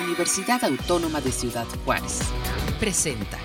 Universidad Autónoma de Ciudad Juárez. Presenta.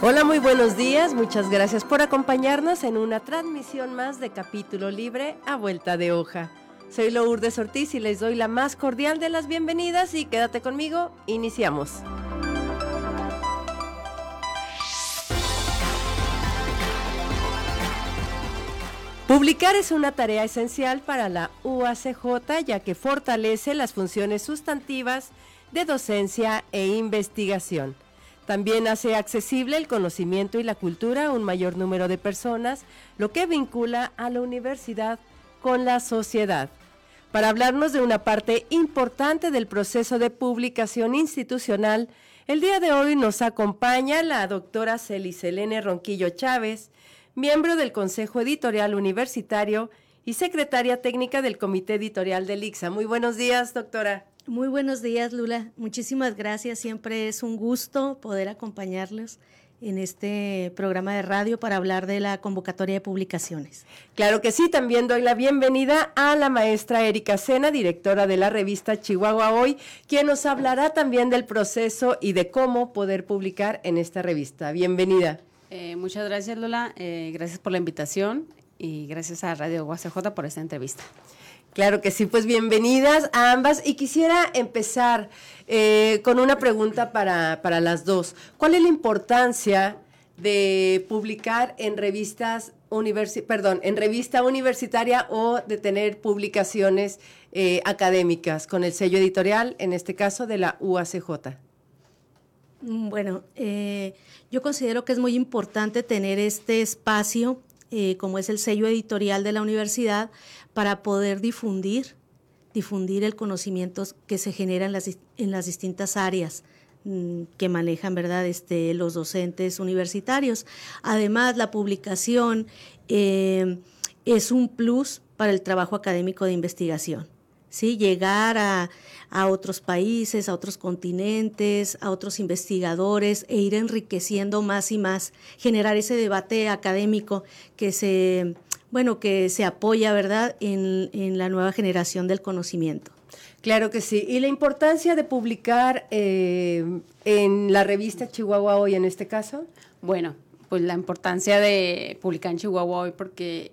Hola, muy buenos días. Muchas gracias por acompañarnos en una transmisión más de Capítulo Libre a Vuelta de Hoja. Soy Lourdes Ortiz y les doy la más cordial de las bienvenidas y quédate conmigo, iniciamos. Publicar es una tarea esencial para la UACJ ya que fortalece las funciones sustantivas de docencia e investigación. También hace accesible el conocimiento y la cultura a un mayor número de personas, lo que vincula a la universidad con la sociedad. Para hablarnos de una parte importante del proceso de publicación institucional, el día de hoy nos acompaña la doctora Celiselene Ronquillo Chávez, miembro del Consejo Editorial Universitario y secretaria técnica del Comité Editorial del ICSA. Muy buenos días, doctora. Muy buenos días, Lula. Muchísimas gracias. Siempre es un gusto poder acompañarlos en este programa de radio para hablar de la convocatoria de publicaciones. Claro que sí, también doy la bienvenida a la maestra Erika Sena, directora de la revista Chihuahua Hoy, quien nos hablará también del proceso y de cómo poder publicar en esta revista. Bienvenida. Eh, muchas gracias, Lola. Eh, gracias por la invitación y gracias a Radio UACJ por esta entrevista. Claro que sí, pues bienvenidas a ambas y quisiera empezar eh, con una pregunta para, para, las dos. ¿Cuál es la importancia de publicar en revistas universi perdón, en revista universitaria o de tener publicaciones eh, académicas con el sello editorial, en este caso de la UACJ? Mm, bueno, eh, yo considero que es muy importante tener este espacio, eh, como es el sello editorial de la universidad, para poder difundir, difundir el conocimiento que se genera en las, en las distintas áreas mm, que manejan verdad este los docentes universitarios. Además la publicación eh, es un plus para el trabajo académico de investigación ¿sí? llegar a, a, otros países, a otros continentes, a otros investigadores e ir enriqueciendo más y más, generar ese debate académico que se bueno, que se apoya, ¿verdad?, en, la nueva generación del conocimiento. Claro que sí. Y la importancia de publicar eh, en la revista Chihuahua Hoy, en este caso. Bueno, pues la importancia de publicar en Chihuahua Hoy, porque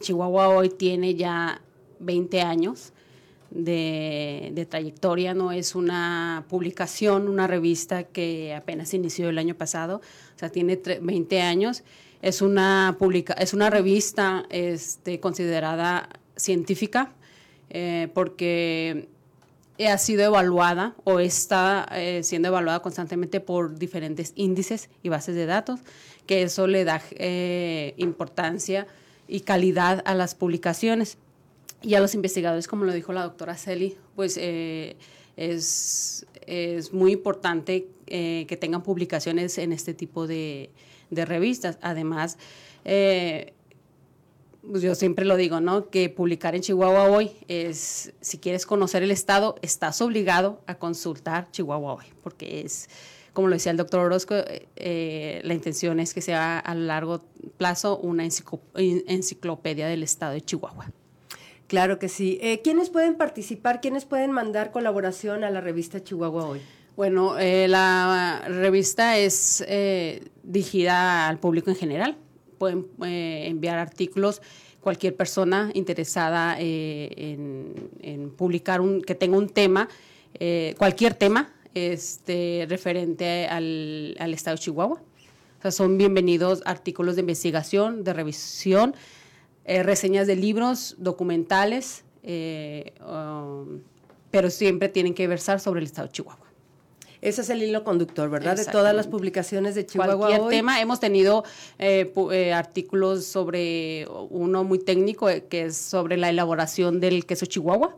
Chihuahua Hoy tiene ya 20 años de, trayectoria, no es una publicación, una revista que apenas inició el año pasado, o sea, tiene 20 años es una, publica, es una revista este, considerada científica eh, porque ha sido evaluada o está eh, siendo evaluada constantemente por diferentes índices y bases de datos, que eso le da eh, importancia y calidad a las publicaciones. Y a los investigadores, como lo dijo la doctora Celi, pues es, es, muy importante que tengan publicaciones en este tipo de, de revistas. Además, eh, pues yo siempre lo digo, ¿no? Que publicar en Chihuahua hoy es, si quieres conocer el Estado, estás obligado a consultar Chihuahua hoy, porque es, como lo decía el doctor Orozco, eh, la intención es que sea a largo plazo una enciclopedia del Estado de Chihuahua. Claro que sí. Eh, ¿Quiénes pueden participar? ¿Quiénes pueden mandar colaboración a la revista Chihuahua hoy? Bueno, eh, la revista es eh, dirigida al público en general. Pueden eh, enviar artículos cualquier persona interesada en, publicar un que tenga un tema, cualquier tema este, referente al, estado de Chihuahua. O sea, son bienvenidos artículos de investigación, de revisión, reseñas de libros, documentales, um, pero siempre tienen que versar sobre el estado de Chihuahua. Ese es el hilo conductor, ¿verdad? De todas las publicaciones de Chihuahua. Cualquier tema. Hemos tenido eh, eh, artículos sobre uno muy técnico, eh, que es sobre la elaboración del queso Chihuahua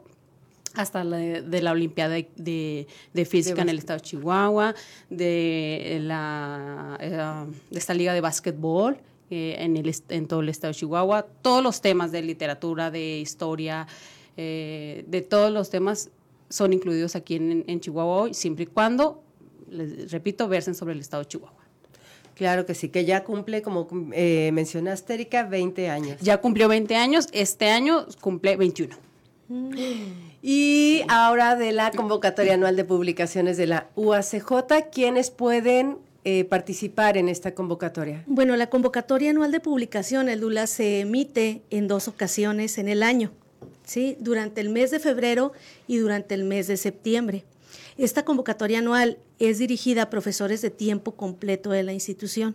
hasta la, de la Olimpiada de, Física en el estado de Chihuahua, de, la, de esta liga de básquetbol en, el, en todo el estado de Chihuahua, todos los temas de literatura, de historia, eh, de todos los temas son incluidos aquí en, Chihuahua hoy, siempre y cuando, les repito, versen sobre el estado de Chihuahua. Claro que sí, que ya cumple, como eh, mencionaste, Erika, 20 años. Ya cumplió 20 años, este año cumple 21. Y ahora de la convocatoria anual de publicaciones de la UACJ, ¿quiénes pueden eh, participar en esta convocatoria? Bueno, la convocatoria anual de publicaciones, Lula, se emite en dos ocasiones en el año, ¿sí? Durante el mes de febrero y durante el mes de septiembre. Esta convocatoria anual es dirigida a profesores de tiempo completo de la institución.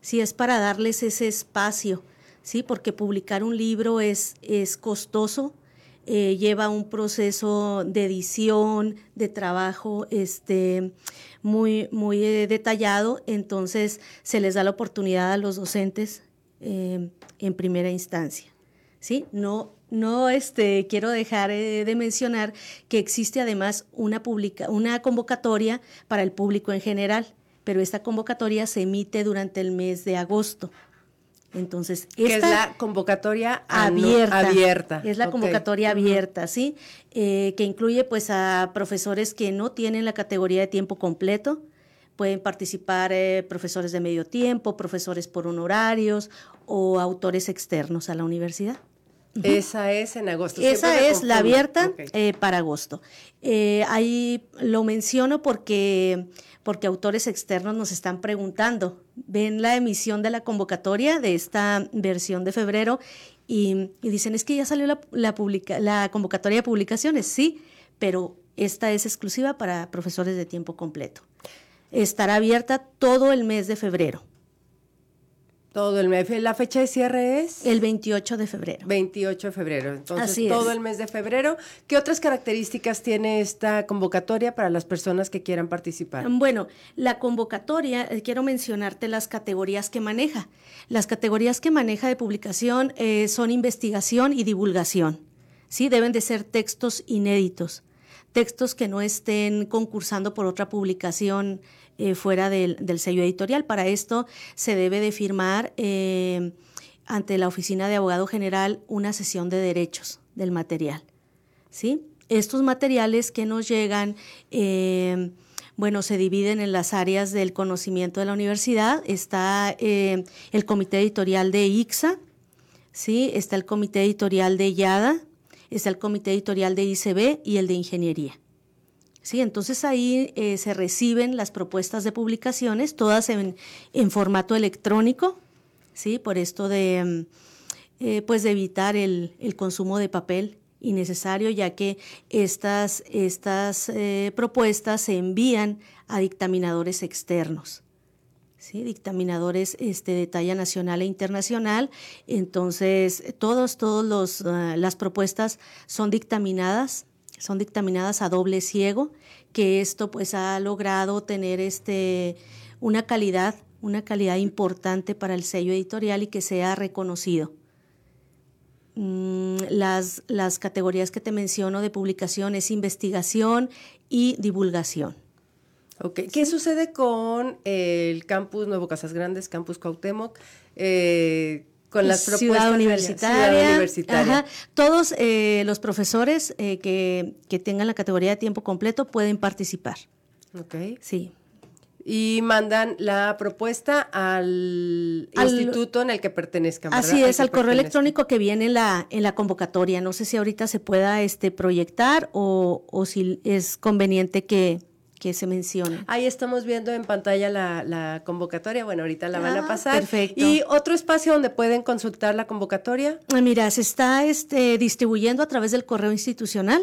Sí, es para darles ese espacio, ¿sí? Porque publicar un libro es, es costoso, eh, lleva un proceso de edición, de trabajo este, muy, muy eh, detallado, entonces se les da la oportunidad a los docentes eh, en primera instancia. ¿sí? No, no este, quiero dejar de mencionar que existe además una, publica, una convocatoria para el público en general, pero esta convocatoria se emite durante el mes de agosto. Entonces, esta es la convocatoria abierta. Es la convocatoria abierta, ¿sí? Eh, que incluye pues a profesores que no tienen la categoría de tiempo completo. Pueden participar eh, profesores de medio tiempo, profesores por honorarios o autores externos a la universidad. Esa es en agosto. Esa es la abierta eh, para agosto. ahí lo menciono porque porque autores externos nos están preguntando. Ven la emisión de la convocatoria de esta versión de febrero y, dicen, es que ya salió la, la convocatoria de publicaciones. Sí, pero esta es exclusiva para profesores de tiempo completo. Estará abierta todo el mes de febrero. Todo el mes. ¿La fecha de cierre es? El 28 de febrero. 28 de febrero. Entonces, todo el mes de febrero. ¿Qué otras características tiene esta convocatoria para las personas que quieran participar? Bueno, la convocatoria, eh, quiero mencionarte las categorías que maneja. Las categorías que maneja de publicación eh, son investigación y divulgación. ¿sí? Deben de ser textos inéditos, textos que no estén concursando por otra publicación eh, fuera del, sello editorial. Para esto se debe de firmar eh, ante la Oficina de Abogado General una sesión de derechos del material. ¿sí? Estos materiales que nos llegan, eh, bueno, se dividen en las áreas del conocimiento de la universidad. Está el comité editorial de ICSA, ¿sí? está el comité editorial de YADA, está el comité editorial de ICB y el de ingeniería. ¿Sí? Entonces ahí eh, se reciben las propuestas de publicaciones, todas en, formato electrónico, ¿sí? Por esto de, eh, pues de evitar el, consumo de papel innecesario, ya que estas, estas eh, propuestas se envían a dictaminadores externos. ¿sí? dictaminadores este, de talla nacional e internacional. Entonces, todos, todos los, ah, las propuestas son dictaminadas son dictaminadas a doble ciego, que esto pues ha logrado tener este, una calidad, una calidad importante para el sello editorial y que sea reconocido. Mm, las, las categorías que te menciono de publicación es investigación y divulgación. Okay. ¿Qué sucede con el campus Nuevo Casas Grandes, campus Cuauhtémoc? Eh, con las propuestas ciudad universitaria. Todos eh, los profesores eh, que, tengan la categoría de tiempo completo pueden participar. Ok. Sí. Y mandan la propuesta al, instituto en el que pertenezcan. Así es, al, correo electrónico que viene en la, en la convocatoria. No sé si ahorita se pueda este, proyectar o, o si es conveniente que, que se menciona. Ahí estamos viendo en pantalla la, convocatoria, bueno, ahorita la van a ah, pasar. Perfecto. ¿Y otro espacio donde pueden consultar la convocatoria? Ah, mira, se está este, distribuyendo a través del correo institucional,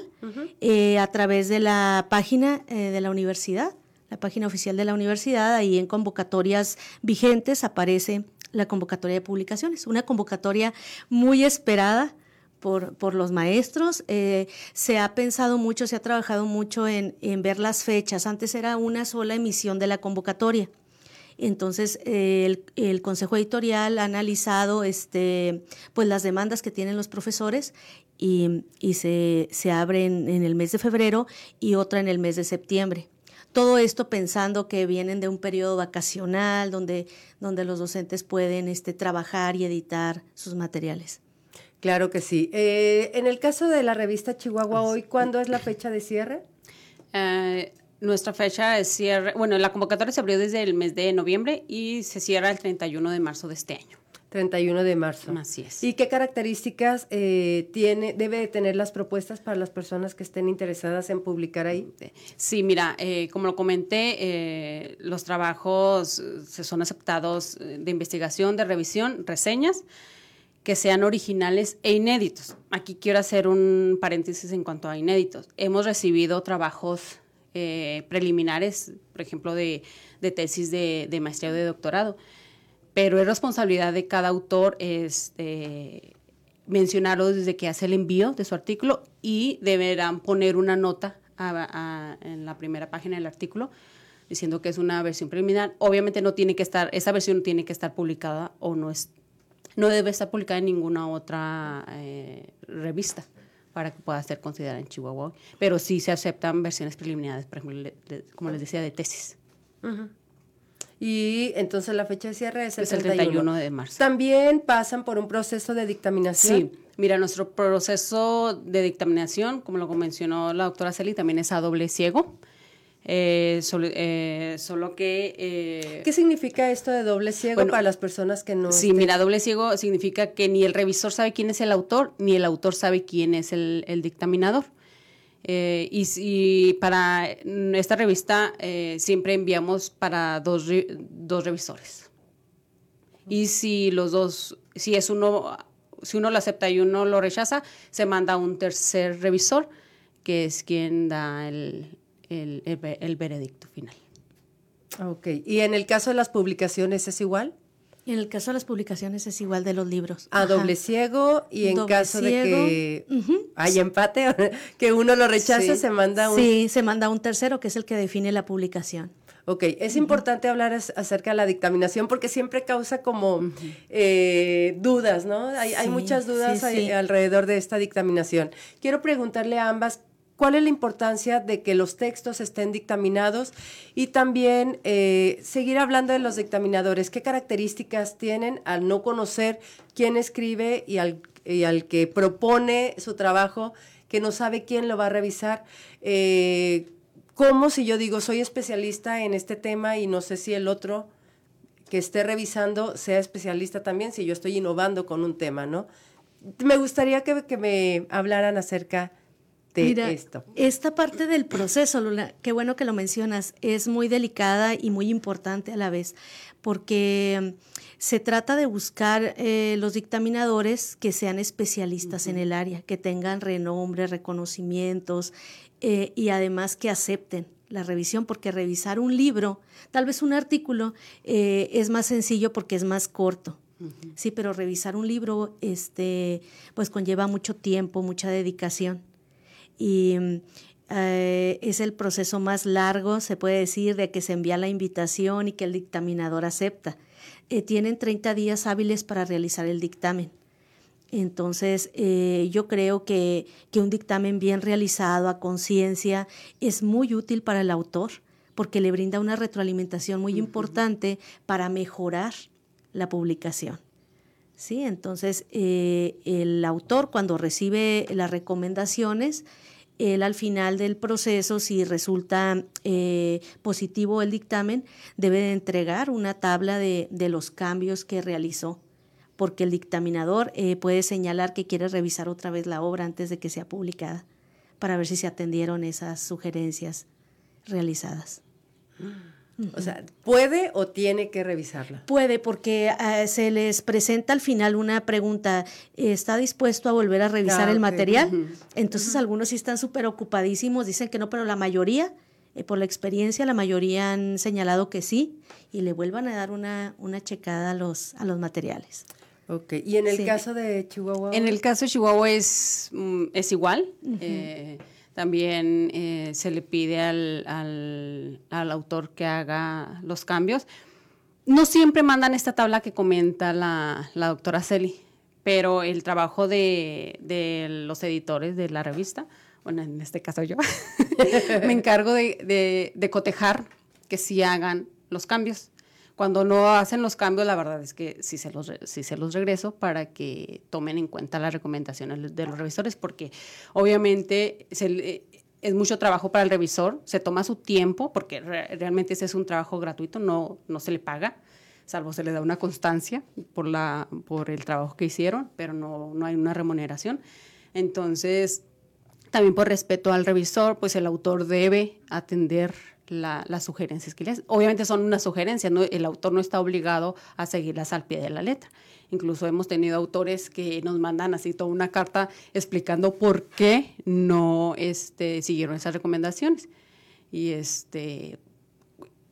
eh, a través de la página eh, de la universidad, la página oficial de la universidad, ahí en convocatorias vigentes aparece la convocatoria de publicaciones, una convocatoria muy esperada por, por los maestros. Eh, se ha pensado mucho, se ha trabajado mucho en, ver las fechas. Antes era una sola emisión de la convocatoria. Entonces, el, Consejo Editorial ha analizado este, pues, las demandas que tienen los profesores y, se, se abre en, el mes de febrero y otra en el mes de septiembre. Todo esto pensando que vienen de un periodo vacacional donde, donde los docentes pueden este, trabajar y editar sus materiales. Claro que sí. Eh, en el caso de la revista Chihuahua Hoy, ¿cuándo es la fecha de cierre? Eh, nuestra fecha de cierre, bueno, la convocatoria se abrió desde el mes de noviembre y se cierra el 31 de marzo de este año. 31 de marzo. Así es. ¿Y qué características eh, tiene, debe tener las propuestas para las personas que estén interesadas en publicar ahí? Sí, mira, eh, como lo comenté, eh, los trabajos se son aceptados de investigación, de revisión, reseñas que sean originales e inéditos. Aquí quiero hacer un paréntesis en cuanto a inéditos. Hemos recibido trabajos preliminares, por ejemplo, de, tesis de, maestría o de doctorado pero es responsabilidad de cada autor este, mencionarlo desde que hace el envío de su artículo y deberán poner una nota en la primera página del artículo diciendo que es una versión preliminar. Obviamente no tiene que estar, esa versión tiene que estar publicada o no es, no debe estar publicada en ninguna otra eh, revista para que pueda ser considerada en Chihuahua. Pero sí se aceptan versiones preliminares, por ejemplo, como les decía, de tesis. Y entonces la fecha de cierre es el, 31. de marzo. También pasan por un proceso de dictaminación. Sí, mira, nuestro proceso de dictaminación, como lo mencionó la doctora Celi, también es a doble ciego. Eh, eh, solo, que... Eh, ¿Qué significa esto de doble ciego para las personas que no... Sí, mira, doble ciego significa que ni el revisor sabe quién es el autor, ni el autor sabe quién es el dictaminador. Eh, y, para esta revista siempre enviamos para dos, dos revisores. Y si los dos, si es uno, si uno lo acepta y uno lo rechaza, se manda a un tercer revisor, que es quien da el, el, el veredicto final. Ok, ¿y en el caso de las publicaciones es igual? En el caso de las publicaciones es igual de los libros. A doble ciego y en caso de que hay empate, que uno lo rechace, se manda un... Sí, se manda un tercero que es el que define la publicación. Ok, es importante hablar acerca de la dictaminación porque siempre causa como eh, dudas, ¿no? Hay, muchas dudas alrededor de esta dictaminación. Quiero preguntarle a ambas cuál es la importancia de que los textos estén dictaminados y también eh, seguir hablando de los dictaminadores, qué características tienen al no conocer quién escribe y al, al que propone su trabajo, que no sabe quién lo va a revisar. Eh, ¿Cómo si yo digo soy especialista en este tema y no sé si el otro que esté revisando sea especialista también, si yo estoy innovando con un tema, ¿no? Me gustaría que, que me hablaran acerca Mira, Esta parte del proceso, Lula, qué bueno que lo mencionas, es muy delicada y muy importante a la vez, porque mm, se trata de buscar eh, los dictaminadores que sean especialistas en el área, que tengan renombre, reconocimientos eh, y además que acepten la revisión, porque revisar un libro, tal vez un artículo, eh, es más sencillo porque es más corto. Sí, pero revisar un libro, este, pues conlleva mucho tiempo, mucha dedicación y eh, es el proceso más largo, se puede decir, de que se envía la invitación y que el dictaminador acepta. Eh, tienen 30 días hábiles para realizar el dictamen. Entonces, eh, yo creo que, que, un dictamen bien realizado a conciencia es muy útil para el autor porque le brinda una retroalimentación muy importante para mejorar la publicación. ¿Sí? Entonces, el autor cuando recibe las recomendaciones, él al final del proceso, si resulta eh, positivo el dictamen, debe entregar una tabla de, los cambios que realizó, porque el dictaminador eh, puede señalar que quiere revisar otra vez la obra antes de que sea publicada, para ver si se atendieron esas sugerencias realizadas. O sea, ¿puede o tiene que revisarla? Puede, porque eh, se les presenta al final una pregunta, ¿está dispuesto a volver a revisar ah, el material? Entonces algunos sí están súper ocupadísimos, dicen que no, pero la mayoría, eh, por la experiencia, la mayoría han señalado que sí, y le vuelvan a dar una, una checada a los, a los materiales. Ok, ¿y en el caso de Chihuahua? En el caso de Chihuahua es, mm, es igual. También eh, se le pide al, al, autor que haga los cambios. No siempre mandan esta tabla que comenta la, la doctora Celi, pero el trabajo de, de, los editores de la revista, bueno, en este caso yo, me encargo de, de, de, cotejar que sí hagan los cambios. Cuando no hacen los cambios, la verdad es que sí se los, sí se los regreso para que tomen en cuenta las recomendaciones de los revisores, porque obviamente es mucho trabajo para el revisor, se toma su tiempo, porque realmente ese es un trabajo gratuito, no, no se le paga, salvo se le da una constancia por, la, por el trabajo que hicieron, pero no, no hay una remuneración. Entonces, también por respeto al revisor, pues el autor debe atender las sugerencias que le. Obviamente son unas sugerencias, el autor no está obligado a seguirlas al pie de la letra. Incluso hemos tenido autores que nos mandan así toda una carta explicando por qué no este, siguieron esas recomendaciones. Y este,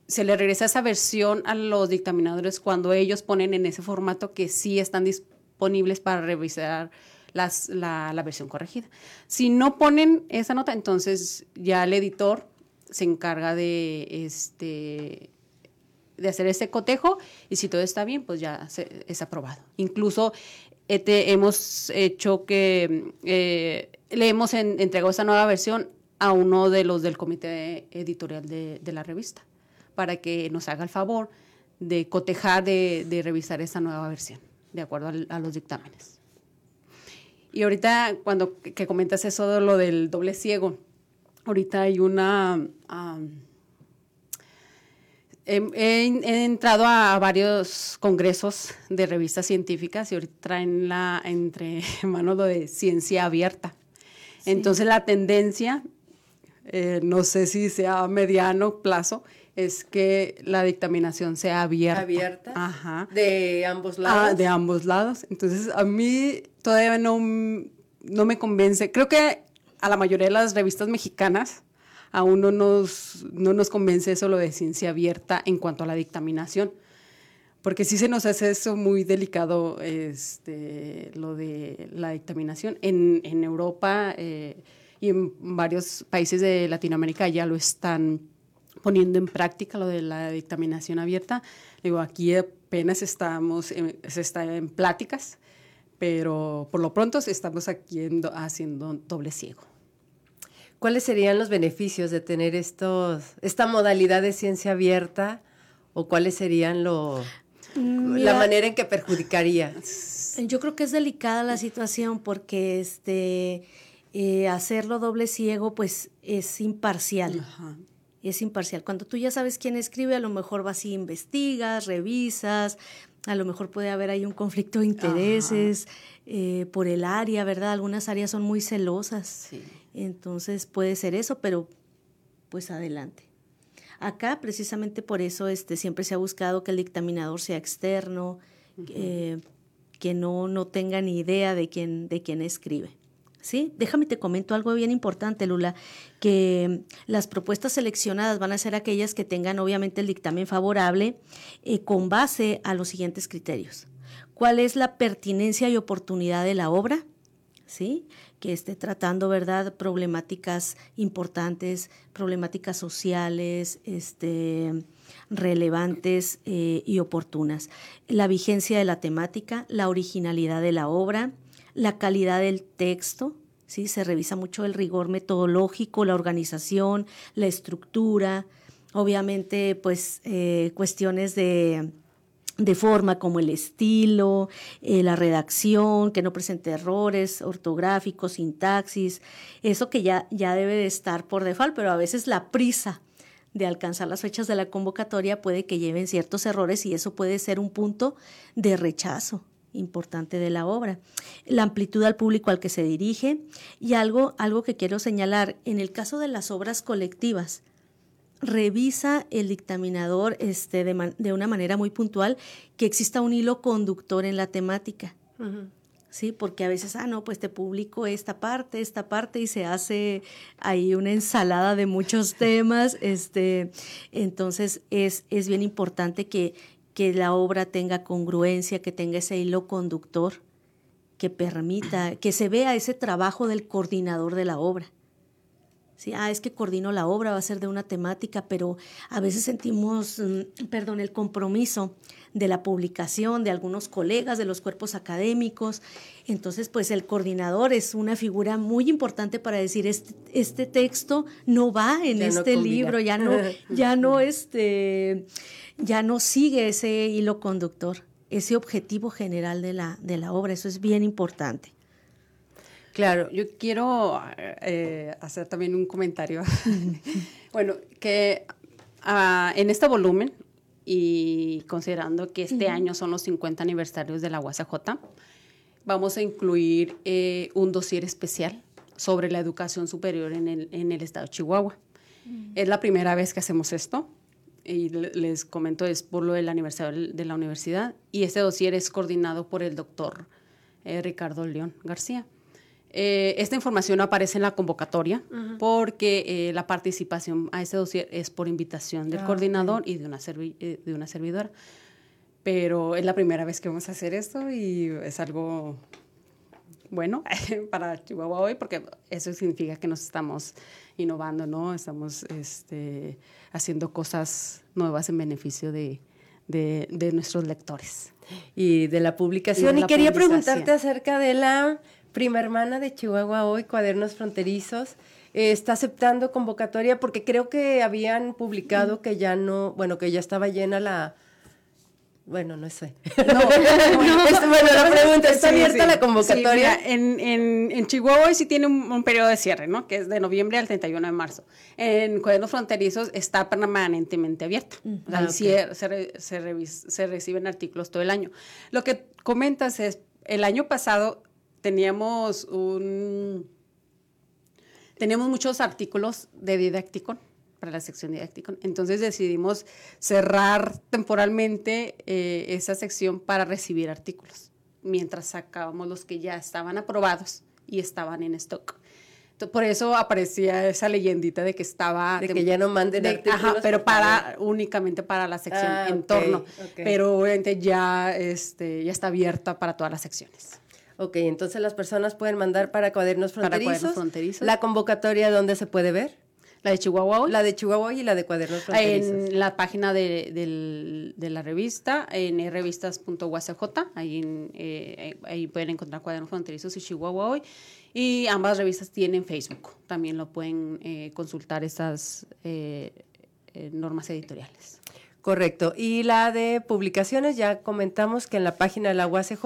se le regresa esa versión a los dictaminadores cuando ellos ponen en ese formato que sí están disponibles para revisar las, la, la, versión corregida. Si no ponen esa nota, entonces ya el editor se encarga de, este, de hacer ese cotejo y si todo está bien, pues ya es aprobado. Incluso este, hemos hecho que eh, le hemos entregado esa nueva versión a uno de los del comité editorial de, la revista para que nos haga el favor de cotejar, de, revisar esa nueva versión, de acuerdo a los dictámenes. Y ahorita, cuando que comentas eso de lo del doble ciego, ahorita hay una... he, entrado a varios congresos de revistas científicas y ahorita traen la, entre manos lo de ciencia abierta. Entonces la tendencia, eh, no sé si sea a mediano plazo, es que la dictaminación sea abierta. Abierta. Ajá. De ambos lados. Ah, de ambos lados. Entonces, a mí todavía no, no me convence. Creo que a la mayoría de las revistas mexicanas aún no nos, no nos convence eso lo de ciencia abierta en cuanto a la dictaminación. Porque sí se nos hace eso muy delicado, este, lo de la dictaminación. En, en Europa eh, y en varios países de Latinoamérica ya lo están poniendo en práctica lo de la dictaminación abierta. Digo, aquí apenas estamos, se está en pláticas, pero por lo pronto estamos aquí haciendo doble ciego. ¿Cuáles serían los beneficios de tener estos, esta modalidad de ciencia abierta o cuáles serían lo, mm, la manera en que perjudicaría? Yo creo que es delicada la situación porque este, eh, hacerlo doble ciego pues es imparcial. Ajá es imparcial. Cuando tú ya sabes quién escribe, a lo mejor vas y investigas, revisas, a lo mejor puede haber ahí un conflicto de intereses eh, por el área, ¿verdad? Algunas áreas son muy celosas, entonces puede ser eso, pero pues adelante. Acá, precisamente por eso, este, siempre se ha buscado que el dictaminador sea externo, eh, que no, no tenga ni idea de quién, de quién escribe. ¿sí? Déjame te comento algo bien importante, Lula, que las propuestas seleccionadas van a ser aquellas que tengan obviamente el dictamen favorable eh, con base a los siguientes criterios. ¿Cuál es la pertinencia y oportunidad de la obra? ¿Sí? Que esté tratando, ¿verdad?, problemáticas importantes, problemáticas sociales, este, relevantes eh, y oportunas. La vigencia de la temática, la originalidad de la obra, la calidad del texto, ¿sí? se revisa mucho el rigor metodológico, la organización, la estructura, obviamente pues eh, cuestiones de, forma como el estilo, eh, la redacción, que no presente errores ortográficos, sintaxis, eso que ya, ya debe de estar por default, pero a veces la prisa de alcanzar las fechas de la convocatoria puede que lleven ciertos errores y eso puede ser un punto de rechazo importante de la obra, la amplitud al público al que se dirige. Y algo, algo que quiero señalar, en el caso de las obras colectivas, revisa el dictaminador este, de, una manera muy puntual que exista un hilo conductor en la temática. Sí, porque a veces, ah, no, pues te publico esta parte, esta parte, y se hace ahí una ensalada de muchos temas. Este, entonces es, es bien importante que, que la obra tenga congruencia, que tenga ese hilo conductor, que permita, que se vea ese trabajo del coordinador de la obra. Sí, ah, es que coordino la obra, va a ser de una temática, pero a veces sentimos, mm, perdón, el compromiso de la publicación, de algunos colegas, de los cuerpos académicos. Entonces, pues el coordinador es una figura muy importante para decir, este, este texto no va en este libro, ya no, ya no, este, ya no sigue ese hilo conductor, ese objetivo general de la, de la obra. Eso es bien importante. Claro, yo quiero eh, hacer también un comentario. bueno, que uh, en este volumen, y considerando que este año son los 50 aniversarios de la UACJ, vamos a incluir eh, un dossier especial sobre la educación superior en el, en el estado de Chihuahua. Es la primera vez que hacemos esto y les comento, es por lo del aniversario de la universidad y este dossier es coordinado por el doctor eh, Ricardo León García. Eh, esta información aparece en la convocatoria porque eh, la participación a ese dossier es por invitación del ah, coordinador y de una, eh, de una servidora. Pero es la primera vez que vamos a hacer esto y es algo bueno para Chihuahua hoy porque eso significa que nos estamos innovando, ¿no? Estamos este, haciendo cosas nuevas en beneficio de, de, nuestros lectores. Y de la publicación. Y, quería preguntarte acerca de la prima hermana de Chihuahua hoy, Cuadernos Fronterizos, eh, está aceptando convocatoria porque creo que habían publicado que ya no, bueno, que ya estaba llena la... Bueno, no sé. No, bueno, la pregunta, ¿está abierta la convocatoria? en, en, en, Chihuahua hoy sí tiene un, periodo de cierre, ¿no? Que es de noviembre al 31 de marzo. En Cuadernos Fronterizos está permanentemente abierta. o sea, ah, se, se, se reciben artículos todo el año. Lo que comentas es, el año pasado teníamos un teníamos muchos artículos de didáctico para la sección didáctico. Entonces decidimos cerrar temporalmente eh, esa sección para recibir artículos, mientras sacábamos los que ya estaban aprobados y estaban en stock. por eso aparecía esa leyendita de que estaba... De que ya no manden artículos. pero para, únicamente para la sección ah, entorno. Pero obviamente ya, este, ya está abierta para todas las secciones. Ok, entonces las personas pueden mandar para cuadernos fronterizos. ¿La convocatoria dónde se puede ver? La de Chihuahua La de Chihuahua y la de cuadernos fronterizos. En la página de, la revista, en revistas.uacj, ahí, eh, ahí pueden encontrar cuadernos fronterizos y Chihuahua hoy. Y ambas revistas tienen Facebook, también lo pueden eh, consultar esas eh, normas editoriales. Correcto. Y la de publicaciones, ya comentamos que en la página de la UACJ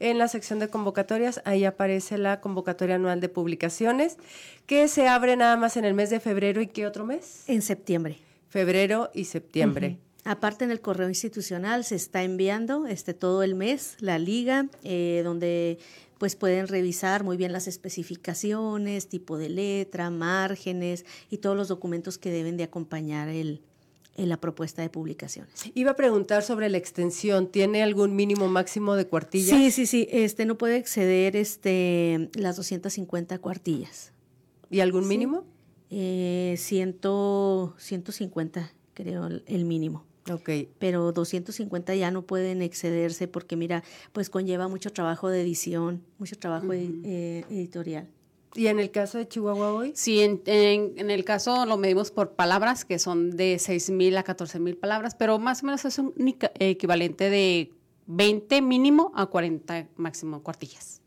en la sección de convocatorias, ahí aparece la convocatoria anual de publicaciones, que se abre nada más en el mes de febrero y qué otro mes? En septiembre. Febrero y septiembre. Aparte en el correo institucional se está enviando este todo el mes la liga, eh, donde pues pueden revisar muy bien las especificaciones, tipo de letra, márgenes y todos los documentos que deben de acompañar el, en la propuesta de publicaciones. Iba a preguntar sobre la extensión, ¿tiene algún mínimo máximo de cuartillas? Sí, sí, sí, este no puede exceder este las 250 cuartillas. ¿Y algún mínimo? Eh, 150 creo el mínimo. Ok. Pero 250 ya no pueden excederse porque mira, pues conlleva mucho trabajo de edición, mucho trabajo eh, editorial. ¿Y en el caso de Chihuahua hoy? Sí, en, en, el caso lo medimos por palabras, que son de 6.000 a 14.000 palabras, pero más o menos es un equivalente de 20 mínimo a 40 máximo cuartillas.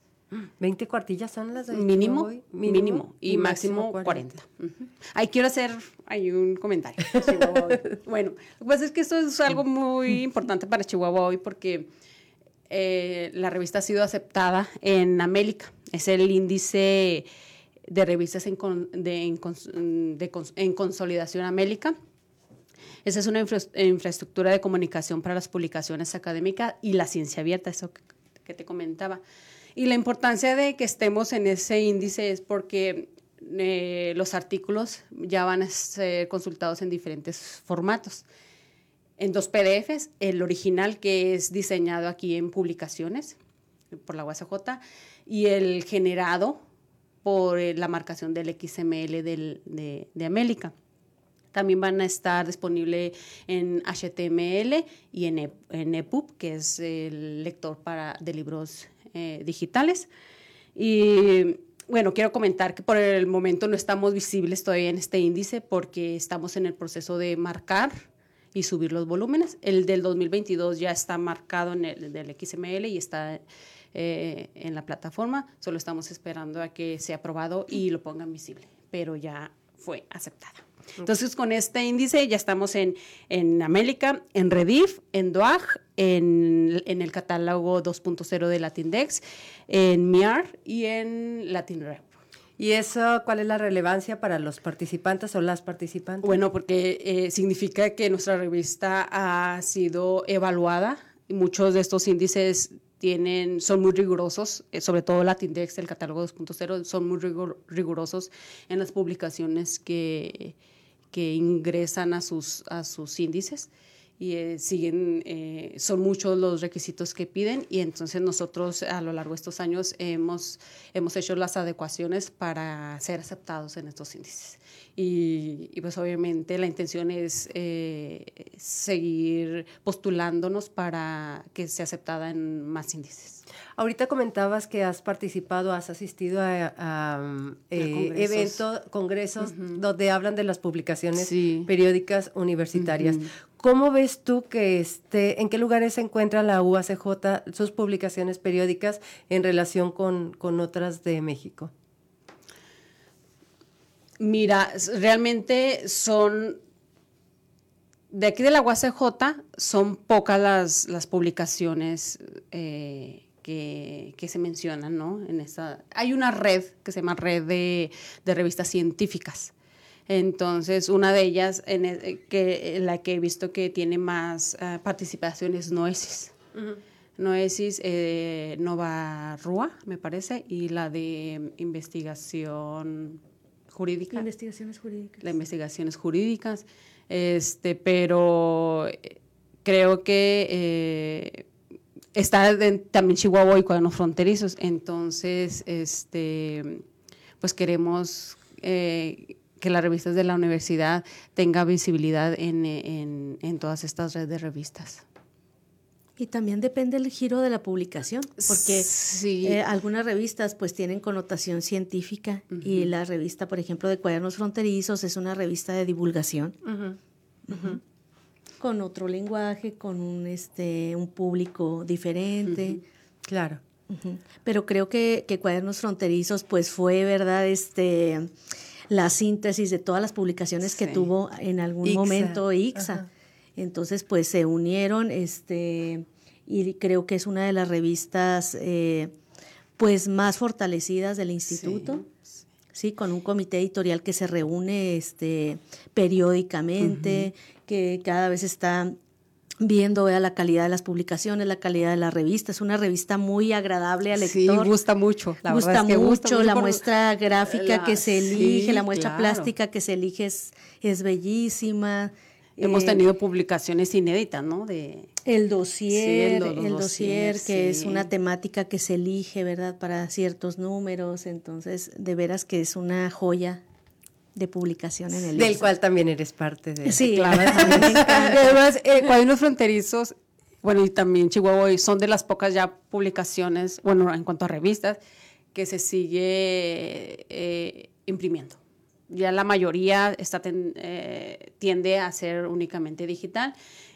20 cuartillas son las de mínimo, mínimo, y, máximo, 40. Ahí quiero hacer hay un comentario. bueno, pues es que esto es algo muy importante para Chihuahua hoy porque eh, la revista ha sido aceptada en América es el índice de revistas en, en, consolidación América. Esa es una infraestructura de comunicación para las publicaciones académicas y la ciencia abierta, eso que, te comentaba. Y la importancia de que estemos en ese índice es porque eh, los artículos ya van a ser consultados en diferentes formatos. En dos PDFs, el original que es diseñado aquí en publicaciones por la UASJ y el generado por eh, la marcación del XML de, de América. También van a estar disponibles en HTML y en, e, EPUB, que es el lector para, de libros eh, digitales. Y, bueno, quiero comentar que por el momento no estamos visibles todavía en este índice porque estamos en el proceso de marcar y subir los volúmenes. El del 2022 ya está marcado en el del XML y está eh, en la plataforma. Solo estamos esperando a que sea aprobado y lo pongan visible, pero ya fue aceptada. Entonces, con este índice ya estamos en, en América, en Redif, en DOAG, en, en el catálogo 2.0 de Latindex, en MIAR y en LatinRep. ¿Y eso cuál es la relevancia para los participantes o las participantes? Bueno, porque eh, significa que nuestra revista ha sido evaluada y muchos de estos índices tienen, son muy rigurosos, eh, sobre todo Latindex, el catálogo 2.0, son muy rigurosos en las publicaciones que, que ingresan a sus, a sus índices y eh, siguen, eh, son muchos los requisitos que piden y entonces nosotros a lo largo de estos años hemos, hemos hecho las adecuaciones para ser aceptados en estos índices. Y, y pues obviamente la intención es eh, seguir postulándonos para que sea aceptada en más índices. Ahorita comentabas que has participado, has asistido a, eventos, congresos, donde hablan de las publicaciones periódicas universitarias. ¿Cómo ves tú que este, en qué lugares se encuentra la UACJ, sus publicaciones periódicas en relación con, otras de México? Mira, realmente son, de aquí de la UACJ, son pocas las, las publicaciones eh, que, se mencionan, ¿no? En esta, hay una red que se llama Red de, de Revistas Científicas entonces, una de ellas, en e, que, la que he visto que tiene más uh, participación es Noesis. Noesis, eh, Nova Rúa, me parece, y la de investigación jurídica. Investigaciones jurídicas. Las investigaciones jurídicas. Este, pero eh, creo que eh, está también Chihuahua y Cuadernos Fronterizos. Entonces, este, pues queremos eh, que las revistas de la universidad tenga visibilidad en, en, todas estas redes de revistas. Y también depende el giro de la publicación, porque eh, algunas revistas pues tienen connotación científica y la revista, por ejemplo, de Cuadernos Fronterizos es una revista de divulgación. Con otro lenguaje, con un, este, un público diferente. Claro. Pero creo que, que Cuadernos Fronterizos pues fue, ¿verdad? Este la síntesis de todas las publicaciones que tuvo en algún momento IXA. Entonces, pues se unieron, este, y creo que es una de las revistas eh, pues más fortalecidas del instituto. Sí. con un comité editorial que se reúne este, periódicamente, que cada vez está viendo vea la calidad de las publicaciones, la calidad de la revista. Es una revista muy agradable al lector. Sí, gusta mucho. La gusta, verdad es que mucho, mucho. La muestra gráfica que se elige, la muestra plástica que se elige es, es bellísima. Hemos eh, tenido publicaciones inéditas, ¿no? De el dossier, el, dossier, que es una temática que se elige, ¿verdad? Para ciertos números. Entonces, de veras que es una joya de publicación en el Del cual también eres parte de. Sí, claro. además, eh, Cuadernos Fronterizos, bueno, y también Chihuahua, son de las pocas ya publicaciones, bueno, en cuanto a revistas, que se sigue eh, imprimiendo. Ya la mayoría está eh, tiende a ser únicamente digital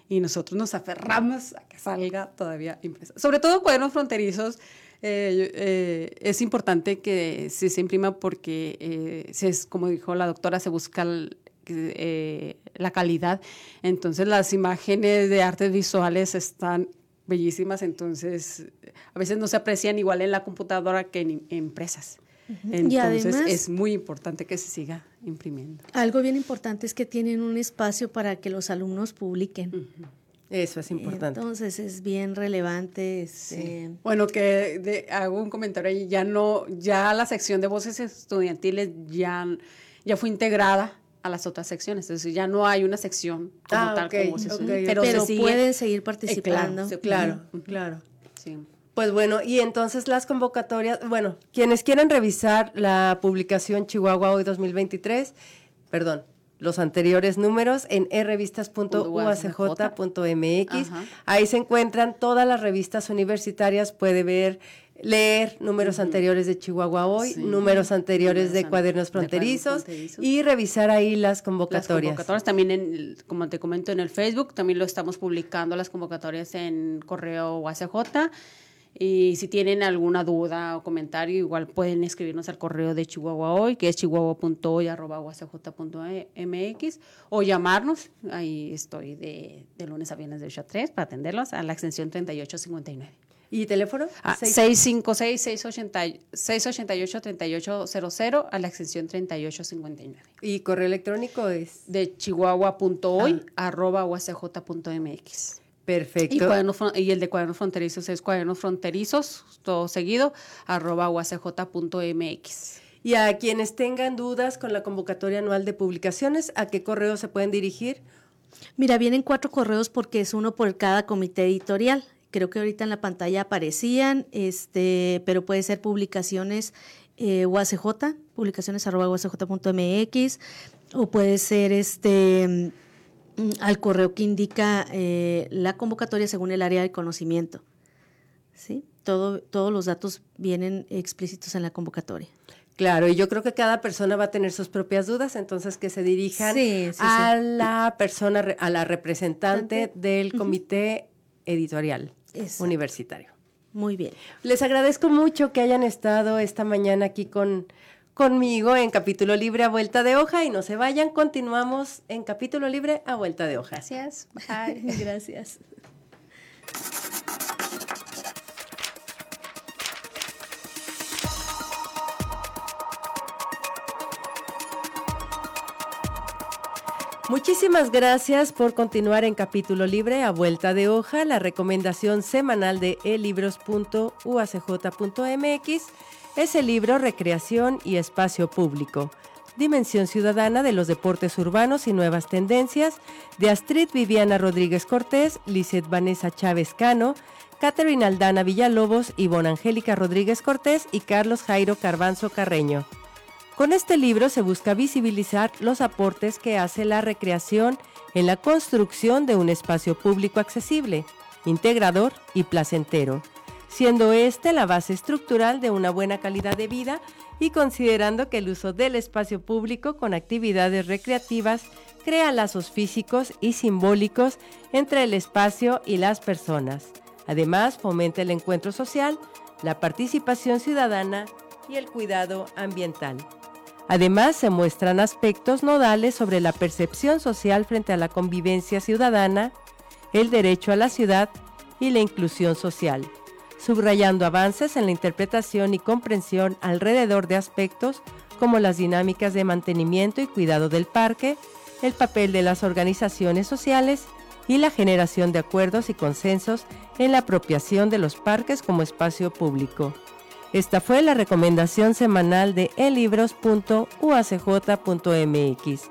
y nosotros nos aferramos a que salga todavía impresa. Sobre todo cuadernos fronterizos, eh, eh, es importante que se, imprima porque, eh, es, como dijo la doctora, se busca la calidad. Entonces las imágenes de artes visuales están bellísimas, entonces a veces no se aprecian igual en la computadora que en, empresas. Entonces es muy importante que se siga imprimiendo. Algo bien importante es que tienen un espacio para que los alumnos publiquen. Eso es importante. Entonces es bien relevante. Este, bueno, que hago un comentario ahí, ya no, ya la sección de voces estudiantiles ya, ya fue integrada a las otras secciones, entonces ya no hay una sección como ah, tal como voces pero, pueden seguir participando. claro, claro. Sí. Pues bueno, y entonces las convocatorias, bueno, quienes quieran revisar la publicación Chihuahua hoy 2023, perdón, los anteriores números en revistas.uacj.mx. Ahí se encuentran todas las revistas universitarias, puede ver leer números anteriores de Chihuahua Hoy, números anteriores de, cuadernos fronterizos, y revisar ahí las convocatorias. Las convocatorias también, en, como te comento, en el Facebook, también lo estamos publicando las convocatorias en correo UACJ. Y si tienen alguna duda o comentario, igual pueden escribirnos al correo de Chihuahua Hoy, que es chihuahua.hoy.mx, o llamarnos, ahí estoy de, lunes a viernes de 8 a 3 para atenderlos, a la extensión 3859. ¿Y teléfono? 656-688-3800 ah, a la extensión 3859. ¿Y correo electrónico es? De chihuahua.hoy ah. arroba Perfecto. Y, el de cuadernos fronterizos es cuadernos fronterizos, todo seguido, arroba uacj.mx. Y a quienes tengan dudas con la convocatoria anual de publicaciones, ¿a qué correo se pueden dirigir? Mira, vienen cuatro correos porque es uno por cada comité editorial creo que ahorita en la pantalla aparecían, este, pero puede ser publicaciones eh, UACJ, publicaciones arroba uacj.mx, o puede ser este al correo que indica eh, la convocatoria según el área de conocimiento. ¿Sí? Todo, todos los datos vienen explícitos en la convocatoria. Claro, y yo creo que cada persona va a tener sus propias dudas, entonces que se dirijan a la persona, a la representante del comité editorial universitario. Muy bien. Les agradezco mucho que hayan estado esta mañana aquí con, conmigo en capítulo libre a vuelta de hoja y no se vayan, continuamos en capítulo libre a vuelta de hoja. Gracias. Gracias. Muchísimas gracias por continuar en capítulo libre a vuelta de hoja, la recomendación semanal de elibros.uacj.mx es el libro Recreación y Espacio Público, Dimensión Ciudadana de los Deportes Urbanos y Nuevas Tendencias, de Astrid Viviana Rodríguez Cortés, Lizeth Vanessa Chávez Cano, Catherine Aldana Villalobos, Ivonne Angélica Rodríguez Cortés y Carlos Jairo Carbanzo Carreño. Con este libro se busca visibilizar los aportes que hace la recreación en la construcción de un espacio público accesible, integrador y placentero, siendo este la base estructural de una buena calidad de vida y considerando que el uso del espacio público con actividades recreativas crea lazos físicos y simbólicos entre el espacio y las personas. Además, fomenta el encuentro social, la participación ciudadana y el cuidado ambiental. Además, se muestran aspectos nodales sobre la percepción social frente a la convivencia ciudadana, el derecho a la ciudad y la inclusión social, subrayando avances en la interpretación y comprensión alrededor de aspectos como las dinámicas de mantenimiento y cuidado del parque, el papel de las organizaciones sociales y la generación de acuerdos y consensos en la apropiación de los parques como espacio público. Esta fue la recomendación semanal de elibros.uacj.mx.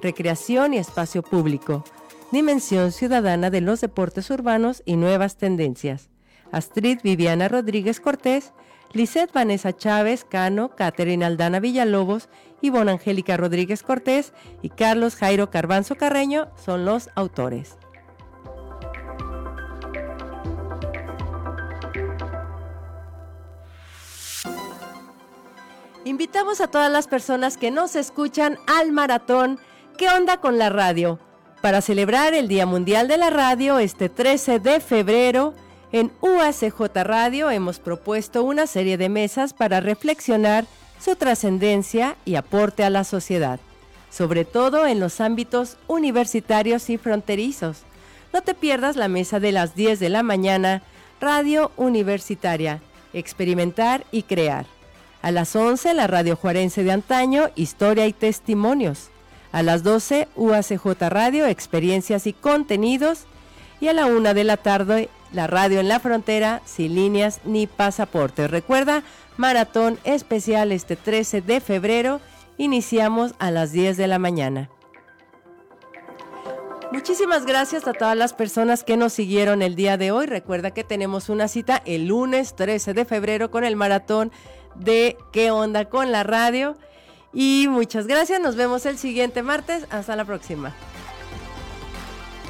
Recreación y espacio público. Dimensión ciudadana de los deportes urbanos y nuevas tendencias. Astrid Viviana Rodríguez Cortés, Lisette Vanessa Chávez Cano, Caterina Aldana Villalobos, Ivonne Angélica Rodríguez Cortés y Carlos Jairo Carbanzo Carreño son los autores. Invitamos a todas las personas que nos escuchan al maratón ¿Qué onda con la radio? Para celebrar el Día Mundial de la Radio este 13 de febrero, en UACJ Radio hemos propuesto una serie de mesas para reflexionar su trascendencia y aporte a la sociedad, sobre todo en los ámbitos universitarios y fronterizos. No te pierdas la mesa de las 10 de la mañana, Radio Universitaria, Experimentar y Crear. A las 11, la radio juarense de antaño, Historia y Testimonios. A las 12, UACJ Radio, Experiencias y Contenidos. Y a la 1 de la tarde, la radio en la frontera, sin líneas ni pasaportes. Recuerda, maratón especial este 13 de febrero. Iniciamos a las 10 de la mañana. Muchísimas gracias a todas las personas que nos siguieron el día de hoy. Recuerda que tenemos una cita el lunes 13 de febrero con el maratón de qué onda con la radio. Y muchas gracias, nos vemos el siguiente martes. Hasta la próxima.